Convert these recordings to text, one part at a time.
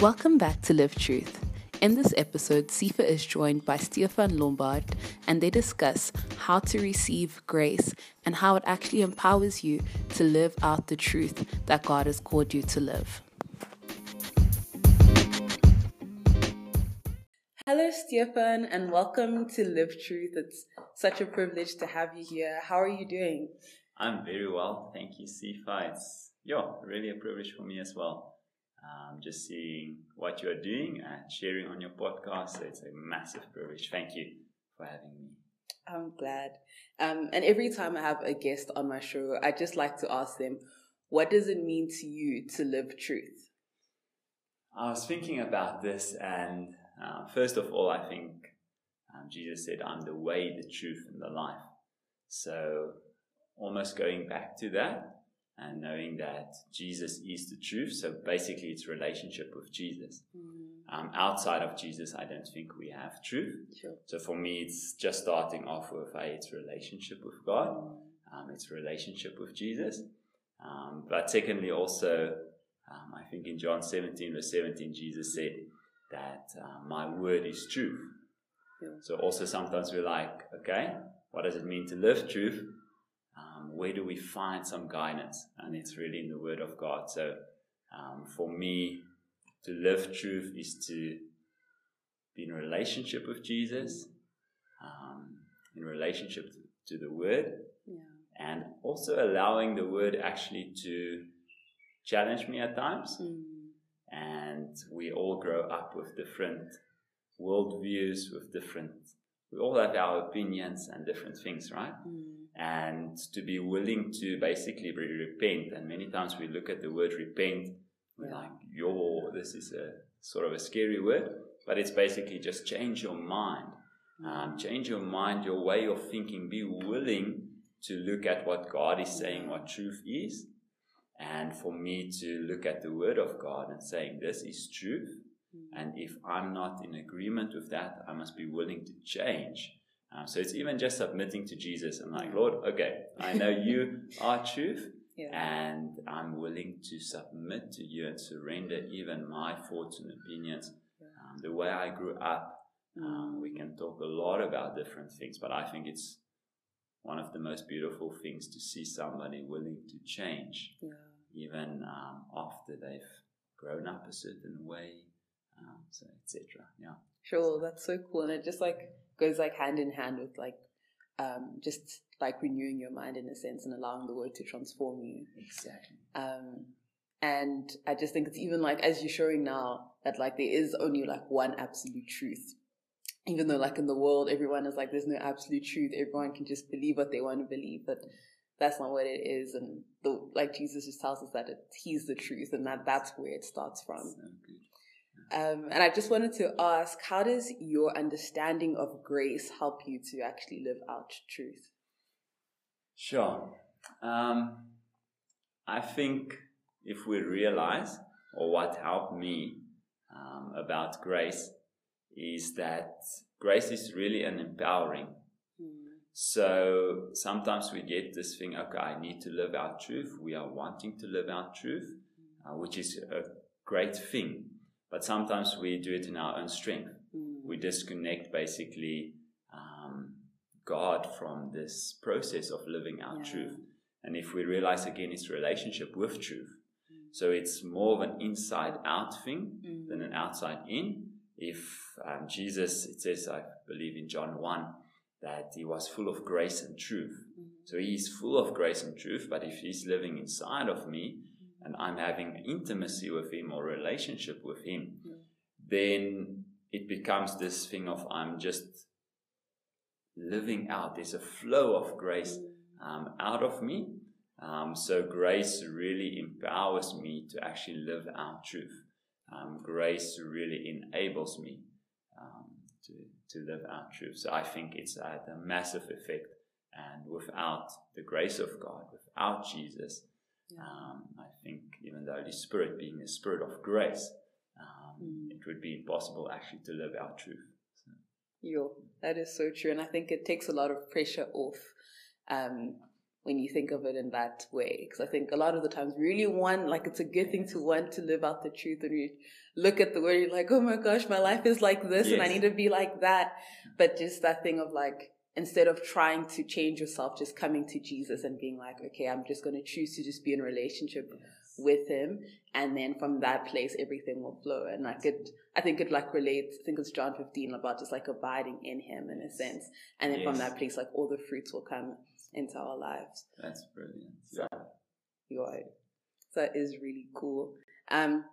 Welcome back to Live Truth. In this episode, Sifa is joined by Stefan Lombard and they discuss how to receive grace and how it actually empowers you to live out the truth that God has called you to live. Hello, Stefan, and welcome to Live Truth. It's such a privilege to have you here. How are you doing? I'm very well. Thank you, Sifa. It's yeah, really a privilege for me as well um, just seeing what you are doing and sharing on your podcast. So It's a massive privilege. Thank you for having me. I'm glad. Um, and every time I have a guest on my show, I just like to ask them, what does it mean to you to live truth? I was thinking about this, and uh, first of all, I think um, Jesus said, I'm the way, the truth, and the life. So, almost going back to that, and knowing that Jesus is the truth. So basically, it's relationship with Jesus. Mm. Um, outside of Jesus, I don't think we have truth. Sure. So for me, it's just starting off with hey, it's relationship with God, um, it's relationship with Jesus. Um, but secondly, also, um, I think in John 17, verse 17, Jesus said that uh, my word is truth. Yeah. So also sometimes we're like, okay, what does it mean to live truth? Um, where do we find some guidance? And it's really in the Word of God. So um, for me, to live truth is to be in relationship with Jesus, um, in relationship to, to the Word, yeah. and also allowing the Word actually to challenge me at times. Mm. And we all grow up with different worldviews, with different, we all have our opinions and different things, right? Mm and to be willing to basically repent. And many times we look at the word repent, we're like, yo, this is a sort of a scary word, but it's basically just change your mind. Um, change your mind, your way of thinking. Be willing to look at what God is saying, what truth is. And for me to look at the word of God and saying, this is truth. Mm. And if I'm not in agreement with that, I must be willing to change um, so it's even just submitting to Jesus and like, Lord, okay, I know you are truth, yeah. and I'm willing to submit to you and surrender even my thoughts and opinions. Yeah. Um, the way I grew up, um, mm. we can talk a lot about different things, but I think it's one of the most beautiful things to see somebody willing to change, yeah. even um, after they've grown up a certain way, um, so etc. Yeah. Sure, that's so cool, and it just like goes like hand in hand with like um, just like renewing your mind in a sense and allowing the word to transform you. Exactly. Um, and I just think it's even like as you're showing now that like there is only like one absolute truth. Even though like in the world everyone is like there's no absolute truth, everyone can just believe what they want to believe, but that's not what it is. And the, like Jesus just tells us that it, he's the truth and that that's where it starts from. So um, and I just wanted to ask, how does your understanding of grace help you to actually live out truth? Sure. Um, I think if we realize, or what helped me um, about grace, is that grace is really an empowering. Mm. So sometimes we get this thing, okay, I need to live out truth. We are wanting to live out truth, uh, which is a great thing. But sometimes we do it in our own strength. Mm. We disconnect basically um, God from this process of living our yeah. truth. And if we realize again, it's relationship with truth. Mm. So it's more of an inside out thing mm. than an outside in. If um, Jesus, it says, I believe in John 1, that he was full of grace and truth. Mm. So he's full of grace and truth, but if he's living inside of me, and I'm having intimacy with him or relationship with him, mm. then it becomes this thing of I'm just living out. There's a flow of grace mm. um, out of me. Um, so grace really empowers me to actually live out truth. Um, grace really enables me um, to, to live out truth. So I think it's had a massive effect. And without the grace of God, without Jesus, yeah. Um, I think even the Holy Spirit being a spirit of grace, um, mm. it would be impossible actually to live our truth. So. Yo, that is so true. And I think it takes a lot of pressure off um, when you think of it in that way. Because I think a lot of the times, really want like it's a good thing to want to live out the truth, and you look at the word, you're like, oh my gosh, my life is like this, yes. and I need to be like that. But just that thing of like instead of trying to change yourself, just coming to Jesus and being like, okay, I'm just going to choose to just be in relationship yes. with Him, and then from that place, everything will flow. And like it, I think it like relates. I think it's John 15 about just like abiding in Him in a sense, and then yes. from that place, like all the fruits will come into our lives. That's brilliant. So, you are. So that is really cool. Um,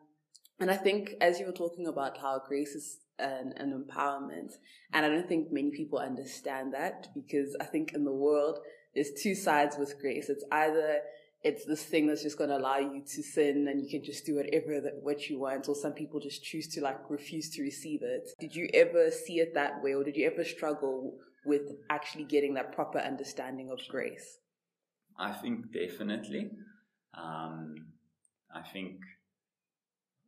and I think as you were talking about how grace is an, an empowerment. And I don't think many people understand that because I think in the world, there's two sides with grace. It's either it's this thing that's just going to allow you to sin and you can just do whatever that what you want or some people just choose to like refuse to receive it did you ever see it that way or did you ever struggle with actually getting that proper understanding of grace i think definitely um, i think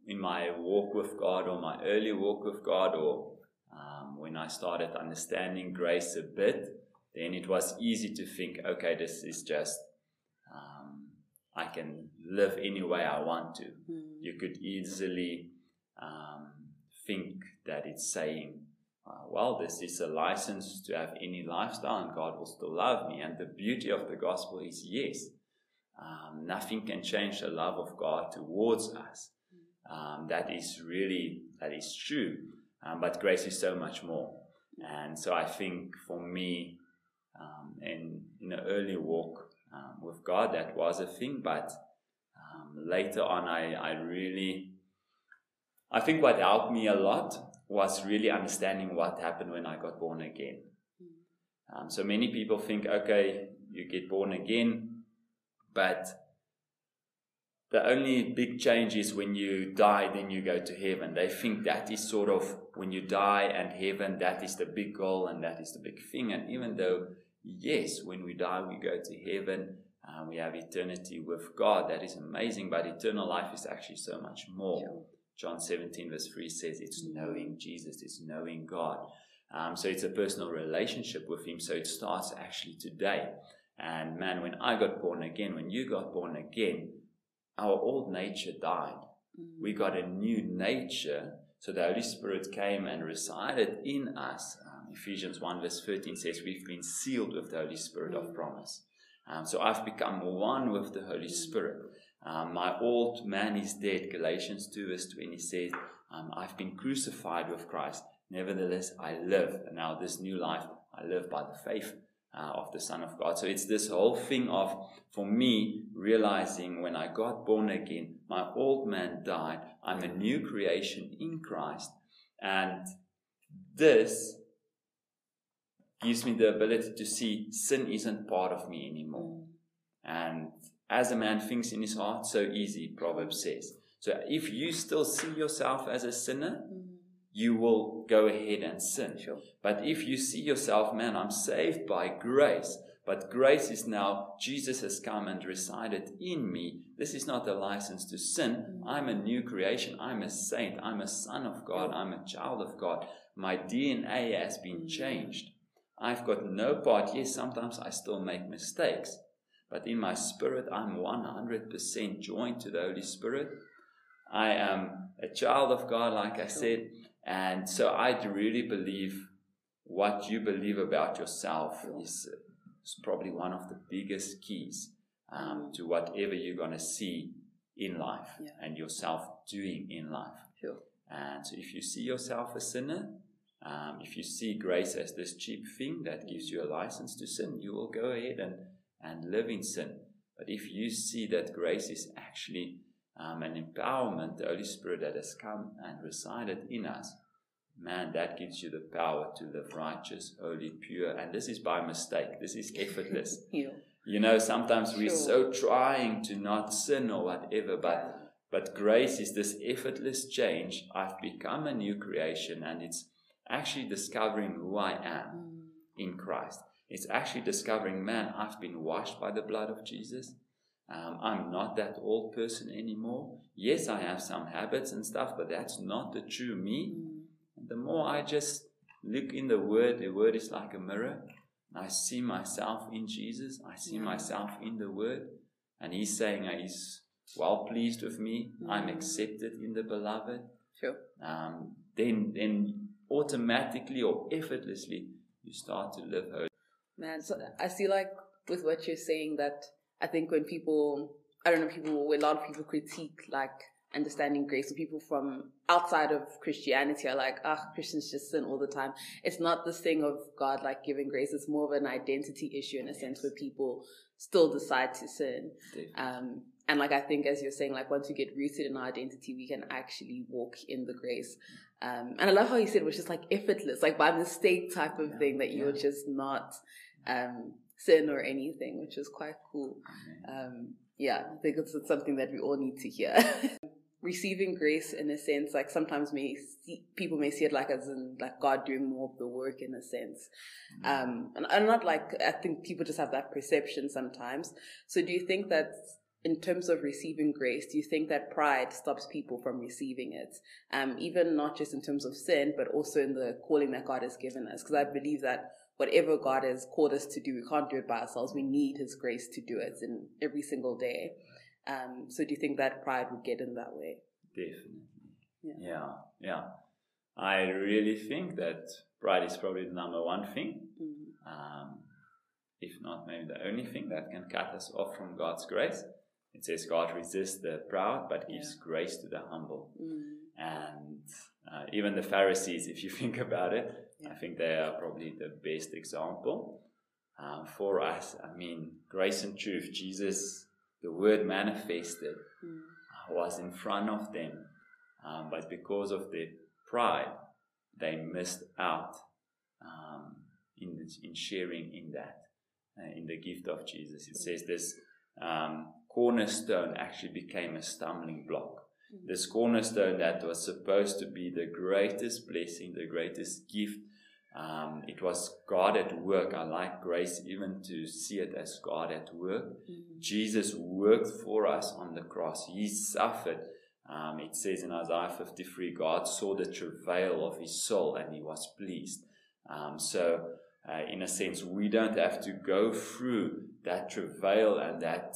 in my walk with God or my early walk with God or um, when I started understanding grace a bit, then it was easy to think, okay, this is just, um, I can live any way I want to. Mm. You could easily um, think that it's saying, uh, well, this is a license to have any lifestyle and God will still love me. And the beauty of the gospel is yes, um, nothing can change the love of God towards us. Um, that is really, that is true. Um, but grace is so much more. And so I think for me, um, in, in an early walk um, with God, that was a thing. But um, later on, I, I really, I think what helped me a lot was really understanding what happened when I got born again. Um, so many people think, okay, you get born again, but the only big change is when you die, then you go to heaven. They think that is sort of when you die and heaven, that is the big goal and that is the big thing. And even though, yes, when we die, we go to heaven, uh, we have eternity with God, that is amazing, but eternal life is actually so much more. Sure. John 17, verse 3 says it's knowing Jesus, it's knowing God. Um, so it's a personal relationship with Him. So it starts actually today. And man, when I got born again, when you got born again, our old nature died. Mm-hmm. We got a new nature. So the Holy Spirit came and resided in us. Um, Ephesians 1 verse 13 says we've been sealed with the Holy Spirit mm-hmm. of promise. Um, so I've become one with the Holy mm-hmm. Spirit. Um, my old man is dead. Galatians 2 verse 20 says, um, I've been crucified with Christ. Nevertheless, I live. And now this new life, I live by the faith uh, of the Son of God. So it's this whole thing of, for me, realizing when I got born again, my old man died. I'm a new creation in Christ. And this gives me the ability to see sin isn't part of me anymore. And as a man thinks in his heart, so easy, Proverbs says. So if you still see yourself as a sinner, mm you will go ahead and sin. Sure. But if you see yourself, man, I'm saved by grace, but grace is now, Jesus has come and resided in me. This is not a license to sin. Mm-hmm. I'm a new creation. I'm a saint. I'm a son of God. I'm a child of God. My DNA has been mm-hmm. changed. I've got no part. Yes, sometimes I still make mistakes, but in my spirit, I'm 100% joined to the Holy Spirit. I am a child of God, like I said, and so I really believe what you believe about yourself is, is probably one of the biggest keys um, to whatever you're going to see in life yeah. and yourself doing in life. Sure. And so if you see yourself a sinner, um, if you see grace as this cheap thing that gives you a license to sin, you will go ahead and, and live in sin. But if you see that grace is actually um, an empowerment, the Holy Spirit that has come and resided in us, man, that gives you the power to live righteous, holy, pure. And this is by mistake. This is effortless. yeah. You know, sometimes we're so trying to not sin or whatever, but but grace is this effortless change. I've become a new creation, and it's actually discovering who I am mm. in Christ. It's actually discovering, man, I've been washed by the blood of Jesus. Um, I'm not that old person anymore. Yes, I have some habits and stuff, but that's not the true me. Mm. And the more I just look in the Word, the Word is like a mirror. I see myself in Jesus. I see Yeah. myself in the Word. And He's saying He's well pleased with me. I'm Mm. accepted in the Beloved. Sure. Um, then, then automatically or effortlessly, you start to live holy. Man, so I see like with what you're saying that I think when people, I don't know, people, a lot of people critique like understanding grace, or people from outside of Christianity are like, ah, Christians just sin all the time. It's not this thing of God like giving grace. It's more of an identity issue in a sense where people still decide to sin. Um, and like I think, as you're saying, like once you get rooted in our identity, we can actually walk in the grace. Um, and I love how you said it was just like effortless, like by mistake type of Yeah, thing that you're just not um, sin or anything, which is quite cool. Um, yeah, I think it's, it's something that we all need to hear. Receiving grace, in a sense, like sometimes may see, people may see it like as in like God doing more of the work, in a sense. Um, and I'm not like I think people just have that perception sometimes. So, do you think that in terms of receiving grace, do you think that pride stops people from receiving it? Um, even not just in terms of sin, but also in the calling that God has given us. Because I believe that whatever God has called us to do, we can't do it by ourselves. We need His grace to do it in every single day. Um, so, do you think that pride would get in that way? Definitely. Yeah. yeah, yeah. I really think that pride is probably the number one thing. Mm. um, if not maybe the only thing that can cut us off from God's grace. It says God resists the proud but gives Yeah. grace to the humble. Mm. And uh, even the Pharisees, if you think about it, I think they are probably the best example uh, for us. I mean, grace and truth, Jesus, the Word manifested, Mm. was in front of them. Um, but because of their pride, they missed out um, in, in sharing in that, uh, in the gift of Jesus. It says this um, cornerstone actually became a stumbling block. This cornerstone that was supposed to be the greatest blessing, the greatest gift. Um, it was God at work. I like grace even to see it as God at work. Mm. Jesus worked for us on the cross. He suffered. Um, it says in Isaiah 53, God saw the travail of his soul and he was pleased. Um, so, uh, in a sense, we don't have to go through that travail and that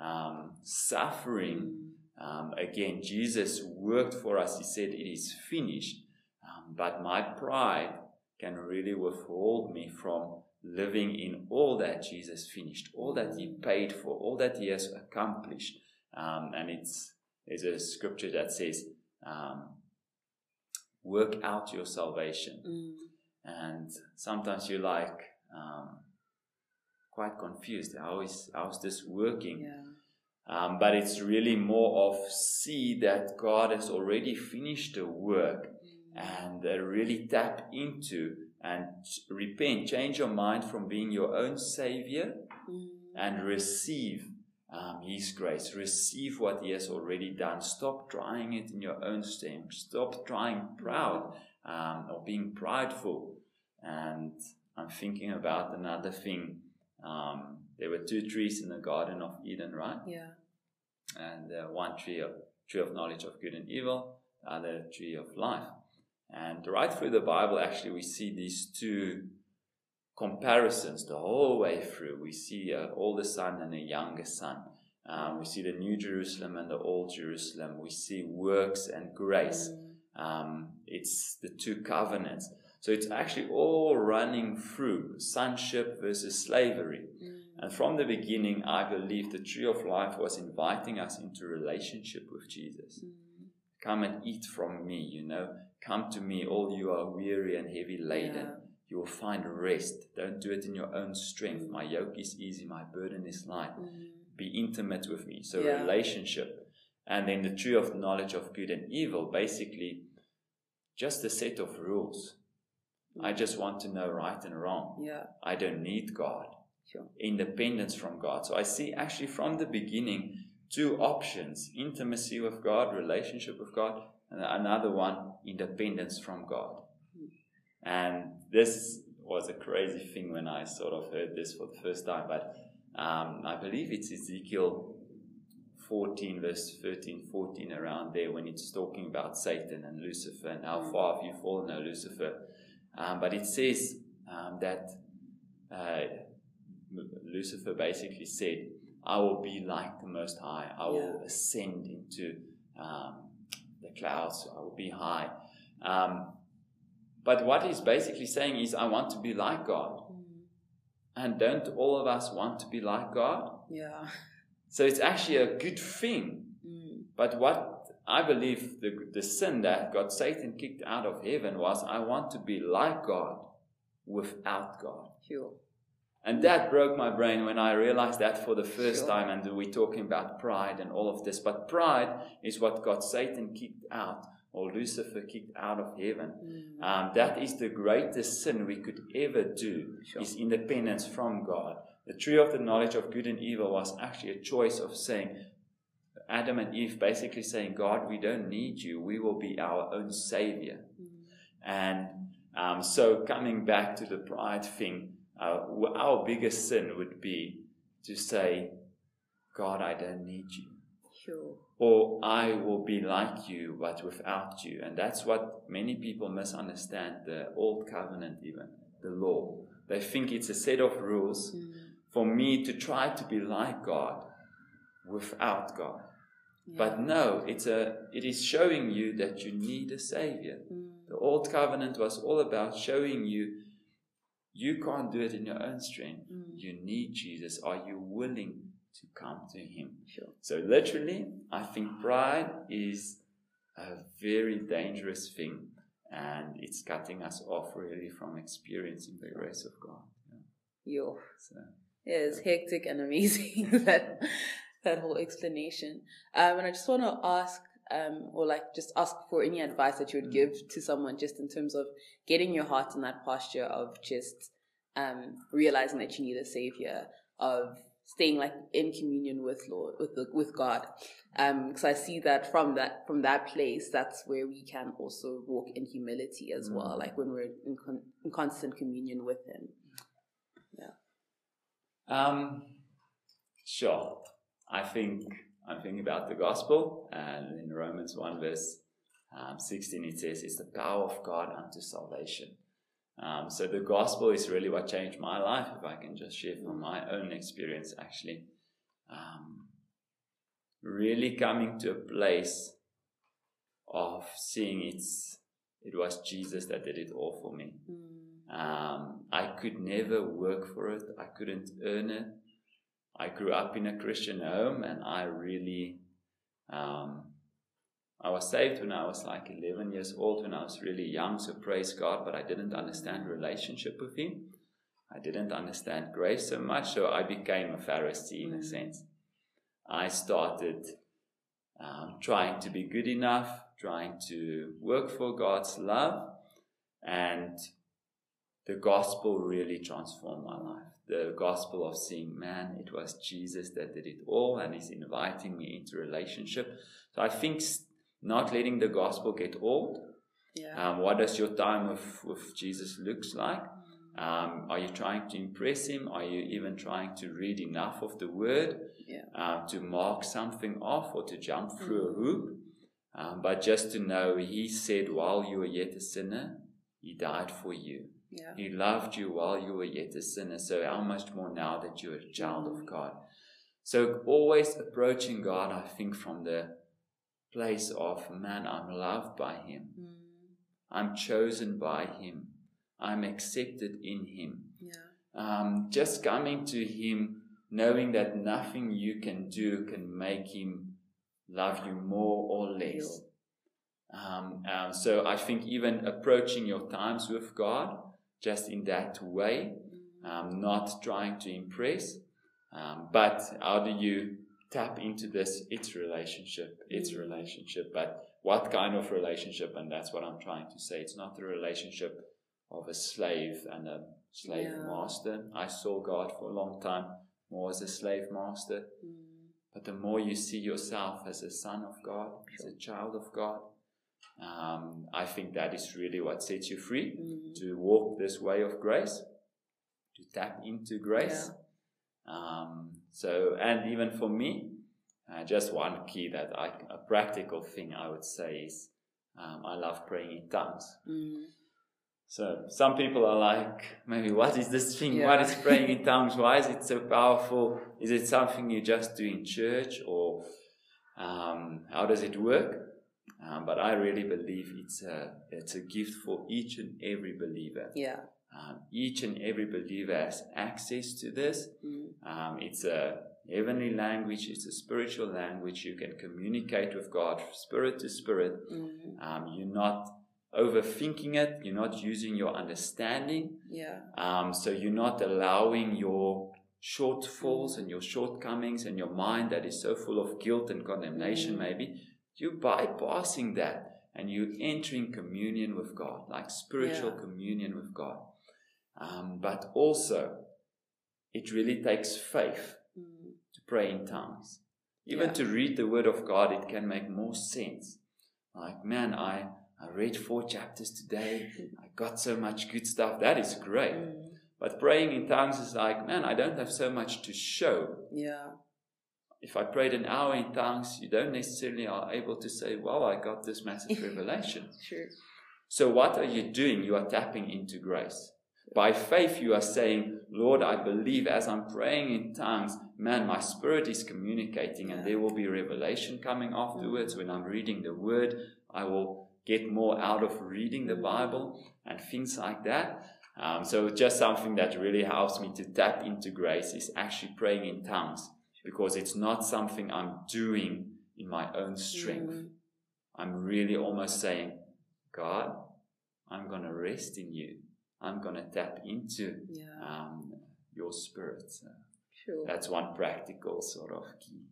um, suffering. Um, again, Jesus worked for us. He said, It is finished. Um, but my pride can really withhold me from living in all that Jesus finished, all that He paid for, all that He has accomplished. Um, and it's there's a scripture that says, um, "Work out your salvation." Mm. And sometimes you're like um, quite confused. How is how's this working? Yeah. Um, but it's really more of see that God has already finished the work and uh, really tap into and repent. Change your mind from being your own savior Mm. and receive um, His grace. Receive what He has already done. Stop trying it in your own strength. Stop trying proud um, or being prideful. And I'm thinking about another thing. Um, there were two trees in the Garden of Eden, right? Yeah. And uh, one tree of tree of knowledge of good and evil, the other tree of life. And right through the Bible, actually, we see these two comparisons the whole way through. We see uh, older son and a younger son. Um, we see the New Jerusalem and the Old Jerusalem. We see works and grace. Um, it's the two covenants. So it's actually all running through sonship versus slavery. Mm. And from the beginning, I believe the tree of life was inviting us into relationship with Jesus. Mm. Come and eat from me, you know. Come to me, all you are weary and heavy laden. Yeah. You will find rest. Don't do it in your own strength. My yoke is easy, my burden is light. Mm. Be intimate with me. So, Yeah. relationship. And then the tree of knowledge of good and evil, basically, just a set of rules. I just want to know right and wrong. Yeah. I don't need God Sure. independence from God. So I see actually from the beginning two options intimacy with God, relationship with God, and another one independence from God. And this was a crazy thing when I sort of heard this for the first time, but um, I believe it's Ezekiel 14, verse 13, 14, around there when it's talking about Satan and Lucifer and how far have you fallen, O Lucifer. Um, but it says um, that uh, Lucifer basically said, I will be like the Most High. I will Yeah. ascend into um, the clouds. I will be high. Um, but what he's basically saying is, I want to be like God. Mm. And don't all of us want to be like God? Yeah. So it's actually a good thing. Mm. But what I believe the, the sin that got Satan kicked out of heaven was, I want to be like God without God. Sure. And that broke my brain when I realized that for the first Sure. time. And we're talking about pride and all of this. But pride is what got Satan kicked out, or Lucifer kicked out of heaven. Mm. Um, that is the greatest sin we could ever do, Sure. is independence from God. The tree of the knowledge of good and evil was actually a choice of saying, Adam and Eve basically saying, God, we don't need you. We will be our own savior. Mm. And um, so, coming back to the pride thing, uh, our biggest sin would be to say, God, I don't need you. Sure. Or I will be like you, but without you. And that's what many people misunderstand the old covenant, even the law. They think it's a set of rules Mm. for me to try to be like God without God. But no, it's a, it is showing you that you need a savior. Mm. The old covenant was all about showing you you can't do it in your own strength. Mm. You need Jesus. Are you willing to come to him? Sure. So literally, I think pride is a very dangerous thing and it's cutting us off really from experiencing the grace of God. Yeah. Yo. So, Yeah, it's hectic and amazing that that whole explanation. Um, and I just want to ask, um, or like just ask for any advice that you would give to someone, just in terms of getting your heart in that posture of just um, realizing that you need a savior, of staying like in communion with Lord, with the, with God. Because I see that from that from that place, that's where we can also walk in humility as well, Mm. like when we're in, con- in constant communion with Him. Yeah. Um, sure. I think I'm thinking about the gospel, and in Romans 1, verse um, 16, it says, It's the power of God unto salvation. Um, so the gospel is really what changed my life, if I can just share from my own experience, actually. Um, really coming to a place of seeing it's it was Jesus that did it all for me. Um, I could never work for it. I couldn't earn it. I grew up in a Christian home, and I really, um, I was saved when I was like 11 years old, when I was really young. So praise God, but I didn't understand relationship with Him. I didn't understand grace so much, so I became a Pharisee in a Mm. sense. I started um, trying to be good enough, trying to work for God's love, and the gospel really transformed my life. The gospel of seeing, man, it was Jesus that did it all, and He's inviting me into relationship. So I think not letting the gospel get old. Yeah. Um, what does your time with, with Jesus looks like? Um, are you trying to impress Him? Are you even trying to read enough of the Word Yeah. um, to mark something off or to jump through a hoop? Um, but just to know, He said, while you were yet a sinner, He died for you. Yeah. He loved you while you were yet a sinner. So how much more now that you're a child of God? So always approaching God, I think, from the place of, man, I'm loved by Him. Mm. I'm chosen by Him. I'm accepted in Him. Yeah. Um, just coming to Him, knowing that nothing you can do can make Him love you more or less. Um, um, so I think even approaching your times with God just in that way, um, not trying to impress, um, but how do you tap into this? It's relationship, it's Mm. relationship, but what kind of relationship? And that's what I'm trying to say. It's not the relationship of a slave and a slave Yeah. master. I saw God for a long time more as a slave master. Mm. But the more you see yourself as a son of God, as a child of God, um, I think that is really what sets you free Mm. to walk this way of grace, to tap into grace. Um, so, and even for me, uh, just one key that I, a practical thing I would say is um, I love praying in tongues. Mm. So some people are like, maybe what is this thing? Yeah. What is praying in tongues? Why is it so powerful? Is it something you just do in church, or um, how does it work? Um, but I really believe it's a it's a gift for each and every believer. Yeah. Um, each and every believer has access to this. Mm. Um, it's a heavenly language. It's a spiritual language. You can communicate with God, spirit to spirit. Mm. Um, you're not overthinking it. You're not using your understanding. Yeah. Um, so you're not allowing your shortfalls and your shortcomings and your mind that is so full of guilt and condemnation, Mm. maybe. You're bypassing that and you're entering communion with God, like spiritual Yeah. communion with God. Um, but also, it really takes faith Mm. to pray in tongues. Even Yeah. to read the Word of God, it can make more sense. Like, man, I, I read four chapters today. I got so much good stuff. That is great. Mm. But praying in tongues is like, man, I don't have so much to show. Yeah. If I prayed an hour in tongues, you don't necessarily are able to say, well, I got this massive revelation. True. So what are you doing? You are tapping into grace. By faith, you are saying, Lord, I believe as I'm praying in tongues, man, my spirit is communicating and there will be revelation coming afterwards. When I'm reading the word, I will get more out of reading the Bible and things like that. Um, so just something that really helps me to tap into grace is actually praying in tongues because it's not something I'm doing in my own strength. Mm. I'm really almost saying, God, I'm going to rest in you. I'm going to tap into Yeah. um, your spirit. So Sure. that's one practical sort of key.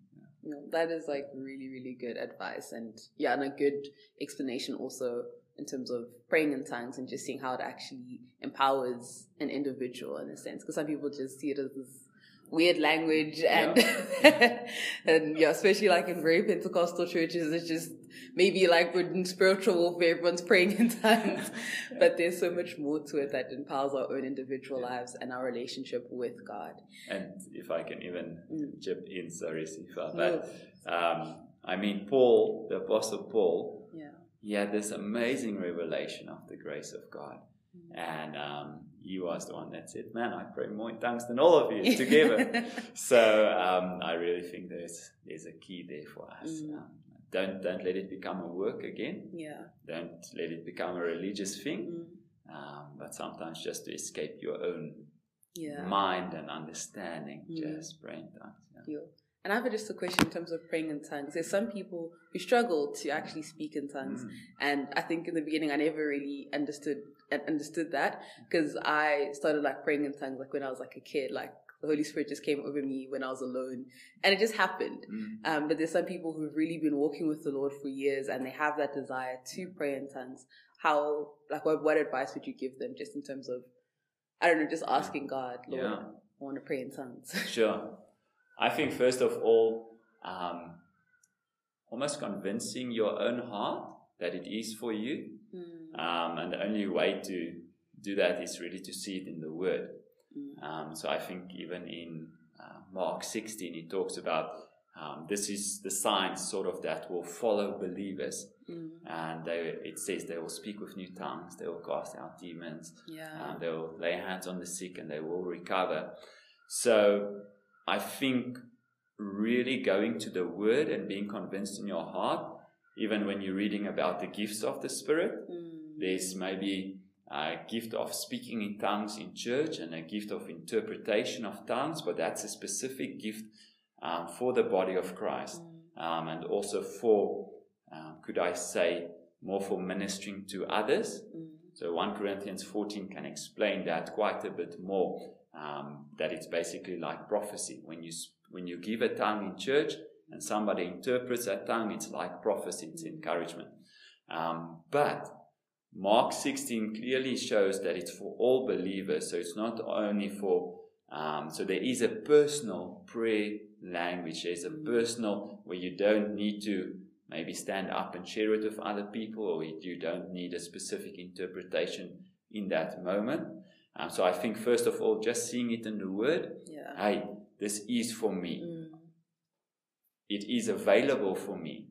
No, that is like really, really good advice, and yeah, and a good explanation also in terms of praying in tongues and just seeing how it actually empowers an individual in a sense. Because some people just see it as this weird language, and and yeah, especially like in very Pentecostal churches, it's just maybe like we're in spiritual warfare, everyone's praying in tongues, but there's so much more to it that empowers our own individual lives and our relationship with God. And if I can even Mm. chip in, sorry, Sifa, No. but um, I mean, Paul, the Apostle Paul, Yeah. he had this amazing revelation of the grace of God. And um, he was the one that said, Man, I pray more in tongues than all of you together. so um, I really think there's there's a key there for us. Mm. Um, don't don't let it become a work again. yeah. Don't let it become a religious thing. Mm. Um, but sometimes just to escape your own Yeah. mind and understanding, Mm. just pray in tongues. Yeah. Deal. And I have just a question in terms of praying in tongues. There's some people who struggle to actually speak in tongues, Mm. and I think in the beginning I never really understood understood that because I started like praying in tongues like when I was like a kid, like the Holy Spirit just came over me when I was alone, and it just happened. Mm. Um, but there's some people who've really been walking with the Lord for years, and they have that desire to pray in tongues. How, like, what, what advice would you give them, just in terms of, I don't know, just asking God, Lord, Yeah. I want to pray in tongues. Sure. I think first of all, um, almost convincing your own heart that it is for you. Mm, Um, and the only way to do that is really to see it in the Word. mm, Um, so I think even in uh, Mark 16, he talks about um, this is the signs sort of that will follow believers. mm. And they, it says they will speak with new tongues, they will cast out demons, Yeah. um, they will lay hands on the sick and they will recover. So I think really going to the Word and being convinced in your heart, even when you're reading about the gifts of the Spirit, Mm, there's maybe a gift of speaking in tongues in church and a gift of interpretation of tongues, but that's a specific gift um, for the body of Christ mm, um, and also for, um, could I say, more for ministering to others. mm, So 1 Corinthians 14 can explain that quite a bit more. Um, that it's basically like prophecy. When you when you give a tongue in church and somebody interprets that tongue, it's like prophecy. It's encouragement. Um, but Mark 16 clearly shows that it's for all believers. So it's not only for um, so there is a personal prayer language. There's a personal where you don't need to maybe stand up and share it with other people, or you don't need a specific interpretation in that moment. Um, so I think first of all, just seeing it in the Word, Yeah. hey, this is for me. Mm, It is available for me.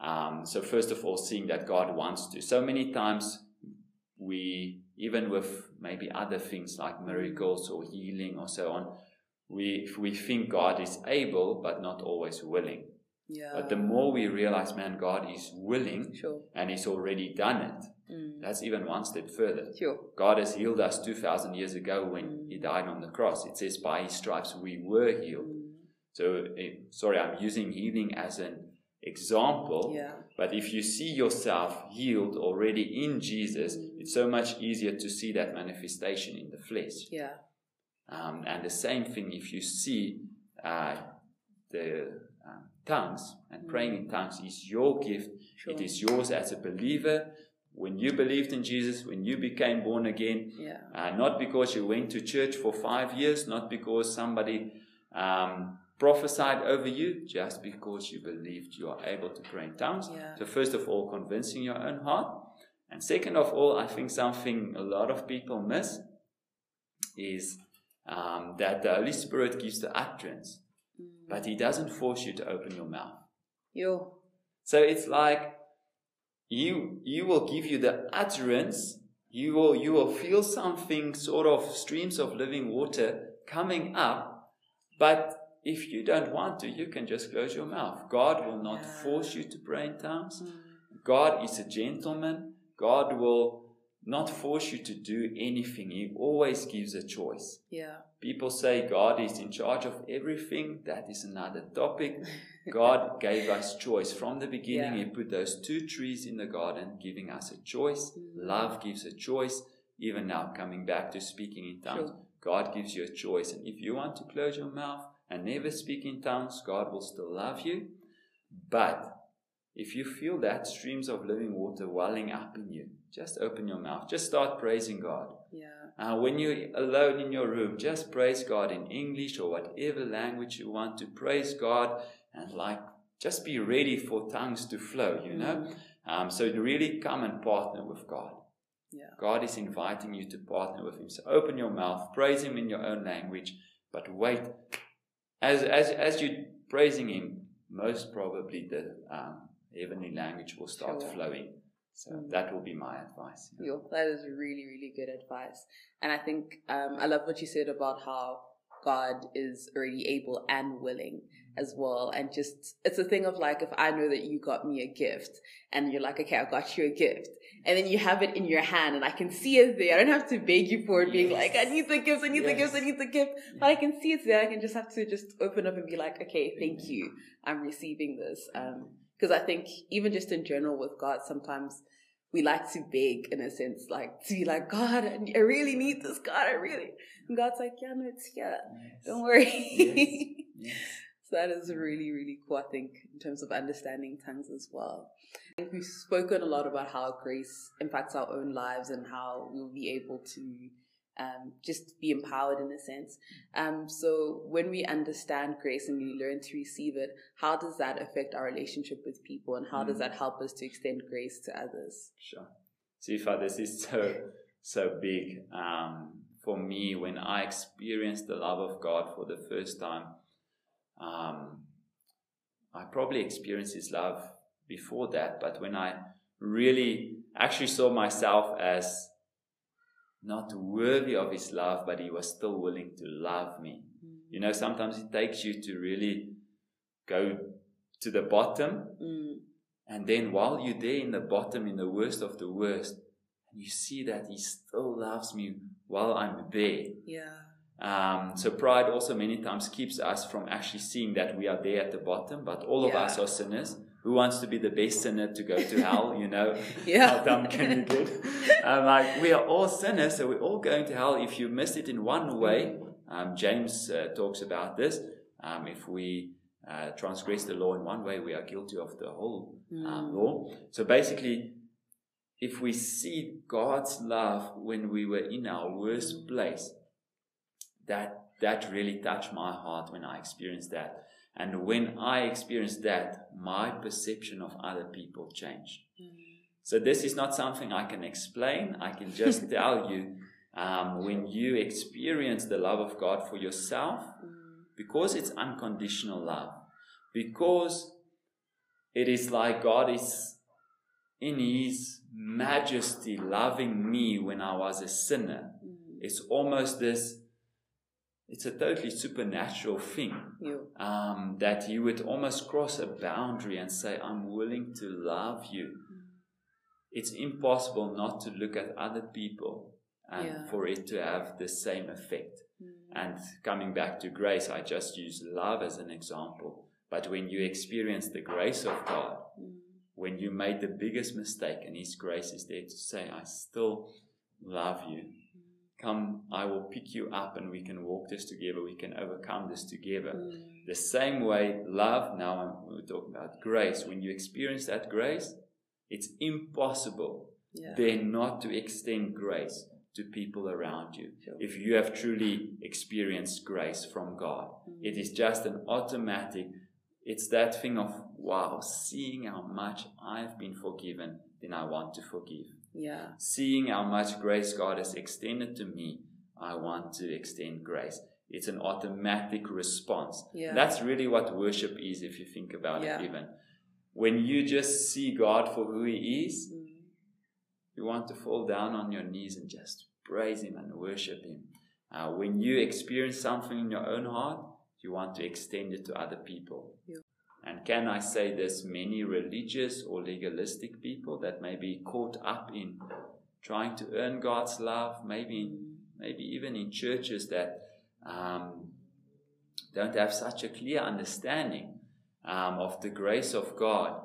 Um, so first of all, seeing that God wants to. So many times we even with maybe other things like miracles or healing or so on, we we think God is able but not always willing. Yeah. But the more we realize, man, God is willing Sure. and He's already done it, Mm. that's even one step further. Sure. God has healed us 2,000 years ago when Mm. He died on the cross. It says, by His stripes we were healed. So, eh, sorry, I'm using healing as an example. Yeah. But if you see yourself healed already in Jesus, Mm. it's so much easier to see that manifestation in the flesh. Yeah. Um, and the same thing if you see uh, the um, tongues and praying in tongues is your gift. Sure. It is yours as a believer. When you believed in Jesus, when you became born again, Yeah. uh, not because you went to church for five years, not because somebody um, prophesied over you, just because you believed you are able to pray in tongues. Yeah. So, first of all, convincing your own heart. And second of all, I think something a lot of people miss is um, that the Holy Spirit gives the utterance, Mm. but He doesn't force you to open your mouth. Yo. So it's like you you will give you the utterance. You will you will feel something sort of streams of living water coming up, but if you don't want to, you can just close your mouth. God will not Yeah. force you to pray in tongues. Mm. God is a gentleman. God will not force you to do anything. He always gives a choice. Yeah. People say God is in charge of everything. That is another topic. God gave us choice. From the beginning, Yeah. He put those two trees in the garden, giving us a choice. Mm. Love gives a choice. Even now, coming back to speaking in tongues, Sure. God gives you a choice. And if you want to close your mouth and never speak in tongues, God will still love you. But if you feel that streams of living water welling up in you, just open your mouth. Just start praising God. Yeah. Uh, when you're alone in your room, just praise God in English or whatever language you want to praise God and like just be ready for tongues to flow, you know? Mm. Um, so really come and partner with God. Yeah. God is inviting you to partner with Him. So open your mouth, praise Him in your own language, but wait. As, as, as you're praising Him, most probably the um, heavenly language will start Sure. flowing. So Mm. that will be my advice. Yo, that is really, really good advice. And I think um, I love what you said about how God is already able and willing as well. And just, it's a thing of like, if I know that you got me a gift and you're like, okay, I got you a gift. And then you have it in your hand and I can see it there. I don't have to beg you for it being Yes. like, I need the gift, I need the Yes. gift, I need the gift. But I can see it there. I can just have to just open up and be like, okay, thank Amen. you. I'm receiving this. Um, because I think even just in general with God, sometimes we like to beg in a sense, like to be like, God, I really need this. God, I really. And God's like, yeah, no, it's here. Yes. Don't worry. Yes. Yes. so that is really, really cool, I think, in terms of understanding tongues as well. I think we've spoken a lot about how grace impacts our own lives and how we'll be able to um, just be empowered in a sense. Um, so when we understand grace and we learn to receive it, how does that affect our relationship with people and how does Mm. that help us to extend grace to others? Sure. Sifa, this is so so big. Um, for me, when I experienced the love of God for the first time, um, I probably experienced His love before that, but when I really actually saw myself as not worthy of His love, but He was still willing to love me. You know, sometimes it takes you to really go to the bottom Mm, and then while you're there in the bottom, in the worst of the worst, you see that He still loves me while I'm there. yeah. Um, so pride also many times keeps us from actually seeing that we are there at the bottom, but all of us are sinners. Who wants to be the best sinner to go to hell? You know, Yeah. how dumb can you get? Um, like we are all sinners, so we're all going to hell. If you miss it in one way, um, James uh, talks about this. Um, if we uh, transgress the law in one way, we are guilty of the whole um, Mm. law. So basically, if we see God's love when we were in our worst place, that that really touched my heart when I experienced that. And when I experienced that, my perception of other people changed. Mm. So this is not something I can explain. I can just tell you um, when you experience the love of God for yourself, Mm. because it's unconditional love, because it is like God is in His majesty, loving me when I was a sinner. Mm. It's almost this, it's a totally supernatural thing. Um, that you would almost cross a boundary and say, I'm willing to love you. It's impossible not to look at other people and Yeah. for it to have the same effect. Mm. And coming back to grace, I just use love as an example. But when you experience the grace of God, Mm. when you made the biggest mistake and His grace is there to say, I still love you. Come, I will pick you up and we can walk this together. We can overcome this together. Mm. The same way, love, now we're talking about grace. When you experience that grace, it's impossible Yeah. then not to extend grace to people around you. Sure. If you have truly experienced grace from God, Mm. it is just an automatic, it's that thing of, wow, seeing how much I've been forgiven, then I want to forgive. Yeah. Seeing how much grace God has extended to me, I want to extend grace. It's an automatic response. Yeah. That's really what worship is, if you think about Yeah. it, even. When you just see God for who He is, Mm. you want to fall down on your knees and just praise Him and worship Him. Uh, when you experience something in your own heart, you want to extend it to other people. Yeah. And can I say this? Many religious or legalistic people that may be caught up in trying to earn God's love, maybe, maybe even in churches that um, don't have such a clear understanding um, of the grace of God.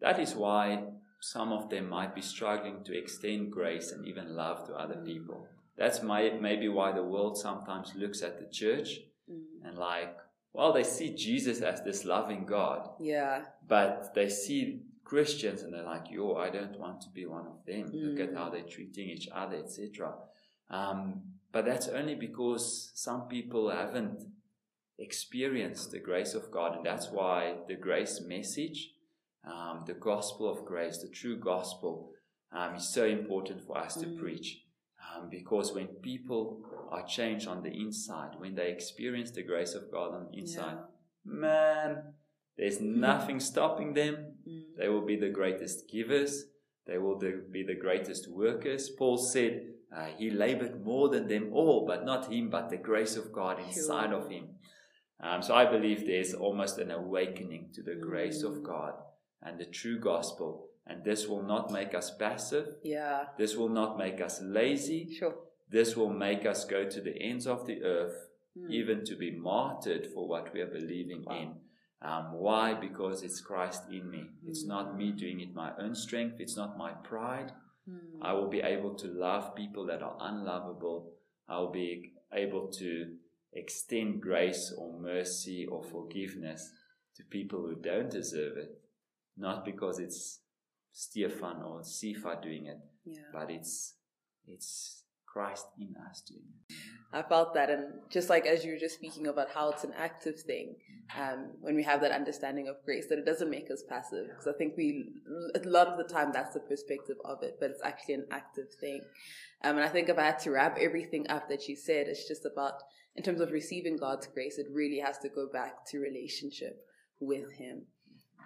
That is why some of them might be struggling to extend grace and even love to other people. That's my, maybe why the world sometimes looks at the church Mm. and like, well, they see Jesus as this loving God, Yeah. but they see Christians and they're like, yo, I don't want to be one of them. Look at Mm. how they're treating each other, etc. Um, but that's only because some people haven't experienced the grace of God, and that's why the grace message, um, the gospel of grace, the true gospel, um, is so important for us to Mm. preach. Um, because when people are changed on the inside, when they experience the grace of God on the inside, man, there's nothing stopping them. Mm. They will be the greatest givers. They will be the greatest workers. Paul said uh, he labored more than them all, but not him, but the grace of God inside Sure. of him. Um, so I believe there's almost an awakening to the grace of Mm. God and the true gospel. And this will not make us passive. Yeah. This will not make us lazy. Sure. This will make us go to the ends of the earth Mm. even to be martyred for what we are believing Wow. in. Um, why? Because it's Christ in me. It's Mm. not me doing it my own strength. It's not my pride. Mm. I will be able to love people that are unlovable. I will be able to extend grace or mercy or forgiveness to people who don't deserve it. Not because it's Stefan or Sifa doing it, Yeah. but it's it's Christ in us doing. I felt that, and just like as you were just speaking about how it's an active thing, um, when we have that understanding of grace, that it doesn't make us passive. Because I think we, a lot of the time, that's the perspective of it, but it's actually an active thing. Um, and I think if I had to wrap everything up that you said, it's just about, in terms of receiving God's grace, it really has to go back to relationship with Him.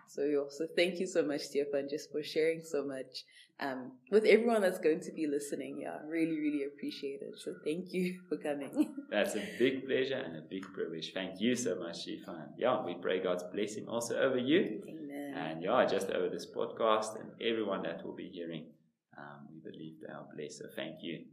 So, yeah, so thank you so much, Stefan, just for sharing so much um, with everyone that's going to be listening. Yeah, really, really appreciate it. So thank you for coming. That's a big pleasure and a big privilege. Thank you so much, Shifa. And yeah, we pray God's blessing also over you. Amen. And yeah, just over this podcast and everyone that will be hearing. Um, we believe they are blessed. So thank you.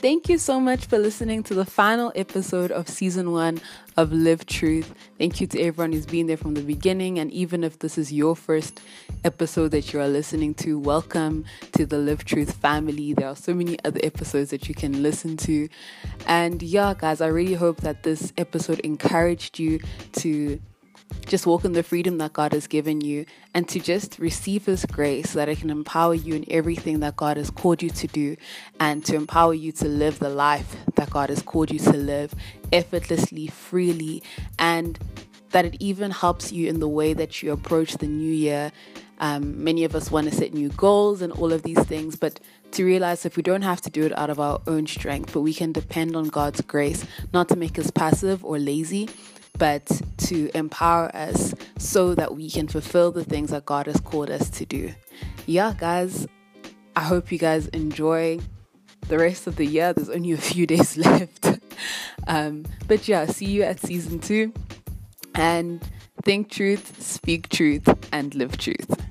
Thank you so much for listening to the final episode of season one of Live Truth. Thank you to everyone who's been there from the beginning. And even if this is your first episode that you are listening to, welcome to the Live Truth family. There are so many other episodes that you can listen to. And yeah, guys, I really hope that this episode encouraged you to just walk in the freedom that God has given you and to just receive His grace so that it can empower you in everything that God has called you to do and to empower you to live the life that God has called you to live effortlessly, freely, and that it even helps you in the way that you approach the new year. Um, many of us want to set new goals and all of these things, but to realize if we don't have to do it out of our own strength, but we can depend on God's grace, not to make us passive or lazy, but to empower us so that we can fulfill the things that God has called us to do. Yeah, guys, I hope you guys enjoy the rest of the year. There's only a few days left. um, but yeah, see you at season two. And think truth, speak truth, and live truth.